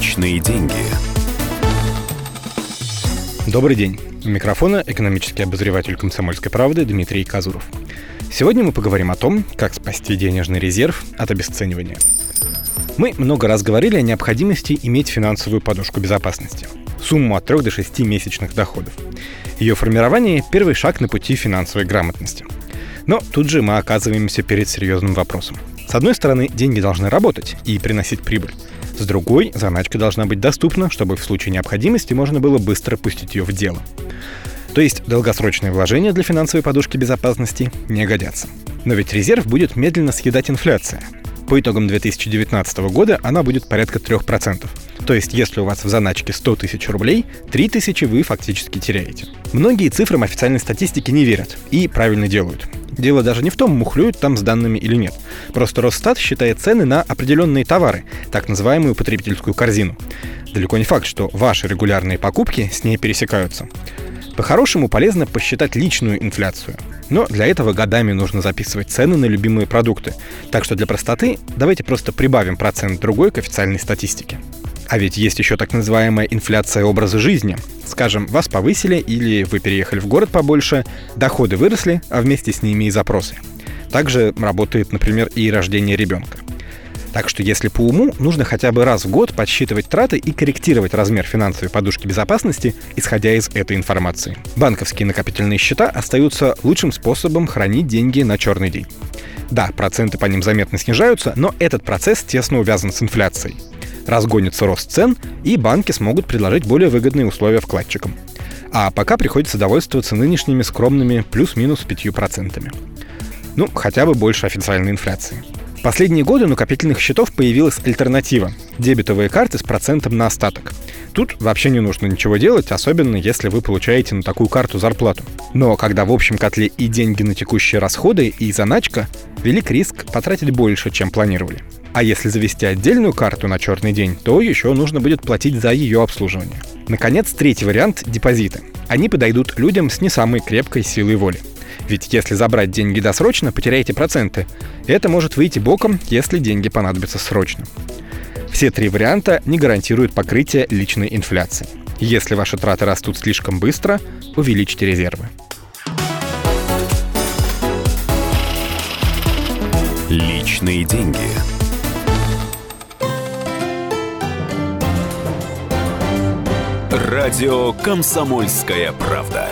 Личные деньги. Добрый день. У микрофона экономический обозреватель «Комсомольской правды» Дмитрий Казуров. Сегодня мы поговорим о том, как спасти денежный резерв от обесценивания. Мы много раз говорили о необходимости иметь финансовую подушку безопасности. Сумму от 3 до 6 месячных доходов. Ее формирование – первый шаг на пути финансовой грамотности. Но тут же мы оказываемся перед серьезным вопросом. С одной стороны, деньги должны работать и приносить прибыль. С другой, заначка должна быть доступна, чтобы в случае необходимости можно было быстро пустить ее в дело. То есть долгосрочные вложения для финансовой подушки безопасности не годятся. Но ведь резерв будет медленно съедать инфляция. По итогам 2019 года она будет порядка 3%. То есть, если у вас в заначке 100 тысяч рублей, 3 тысячи вы фактически теряете. Многие цифрам официальной статистики не верят и правильно делают. Дело даже не в том, мухлюют там с данными или нет. Просто Росстат считает цены на определенные товары, так называемую потребительскую корзину. Далеко не факт, что ваши регулярные покупки с ней пересекаются. По-хорошему полезно посчитать личную инфляцию. Но для этого годами нужно записывать цены на любимые продукты. Так что для простоты давайте просто прибавим процент другой к официальной статистике. А ведь есть еще так называемая инфляция образа жизни. Скажем, вас повысили или вы переехали в город побольше, доходы выросли, а вместе с ними и запросы. Также работает, например, и рождение ребенка. Так что если по уму, нужно хотя бы раз в год подсчитывать траты и корректировать размер финансовой подушки безопасности, исходя из этой информации. Банковские накопительные счета остаются лучшим способом хранить деньги на черный день. Да, проценты по ним заметно снижаются, но этот процесс тесно увязан с инфляцией. Разгонится рост цен, и банки смогут предложить более выгодные условия вкладчикам. А пока приходится довольствоваться нынешними скромными плюс-минус 5%. Ну, хотя бы больше официальной инфляции. Последние годы у накопительных счетов появилась альтернатива – дебетовые карты с процентом на остаток. Тут вообще не нужно ничего делать, особенно если вы получаете на такую карту зарплату. Но когда в общем котле и деньги на текущие расходы, и заначка, велик риск потратить больше, чем планировали. А если завести отдельную карту на черный день, то еще нужно будет платить за ее обслуживание. Наконец, третий вариант – депозиты. Они подойдут людям с не самой крепкой силой воли. Ведь если забрать деньги досрочно, потеряете проценты. Это может выйти боком, если деньги понадобятся срочно. Все три варианта не гарантируют покрытие личной инфляции. Если ваши траты растут слишком быстро, увеличьте резервы. Личные деньги. Радио «Комсомольская правда».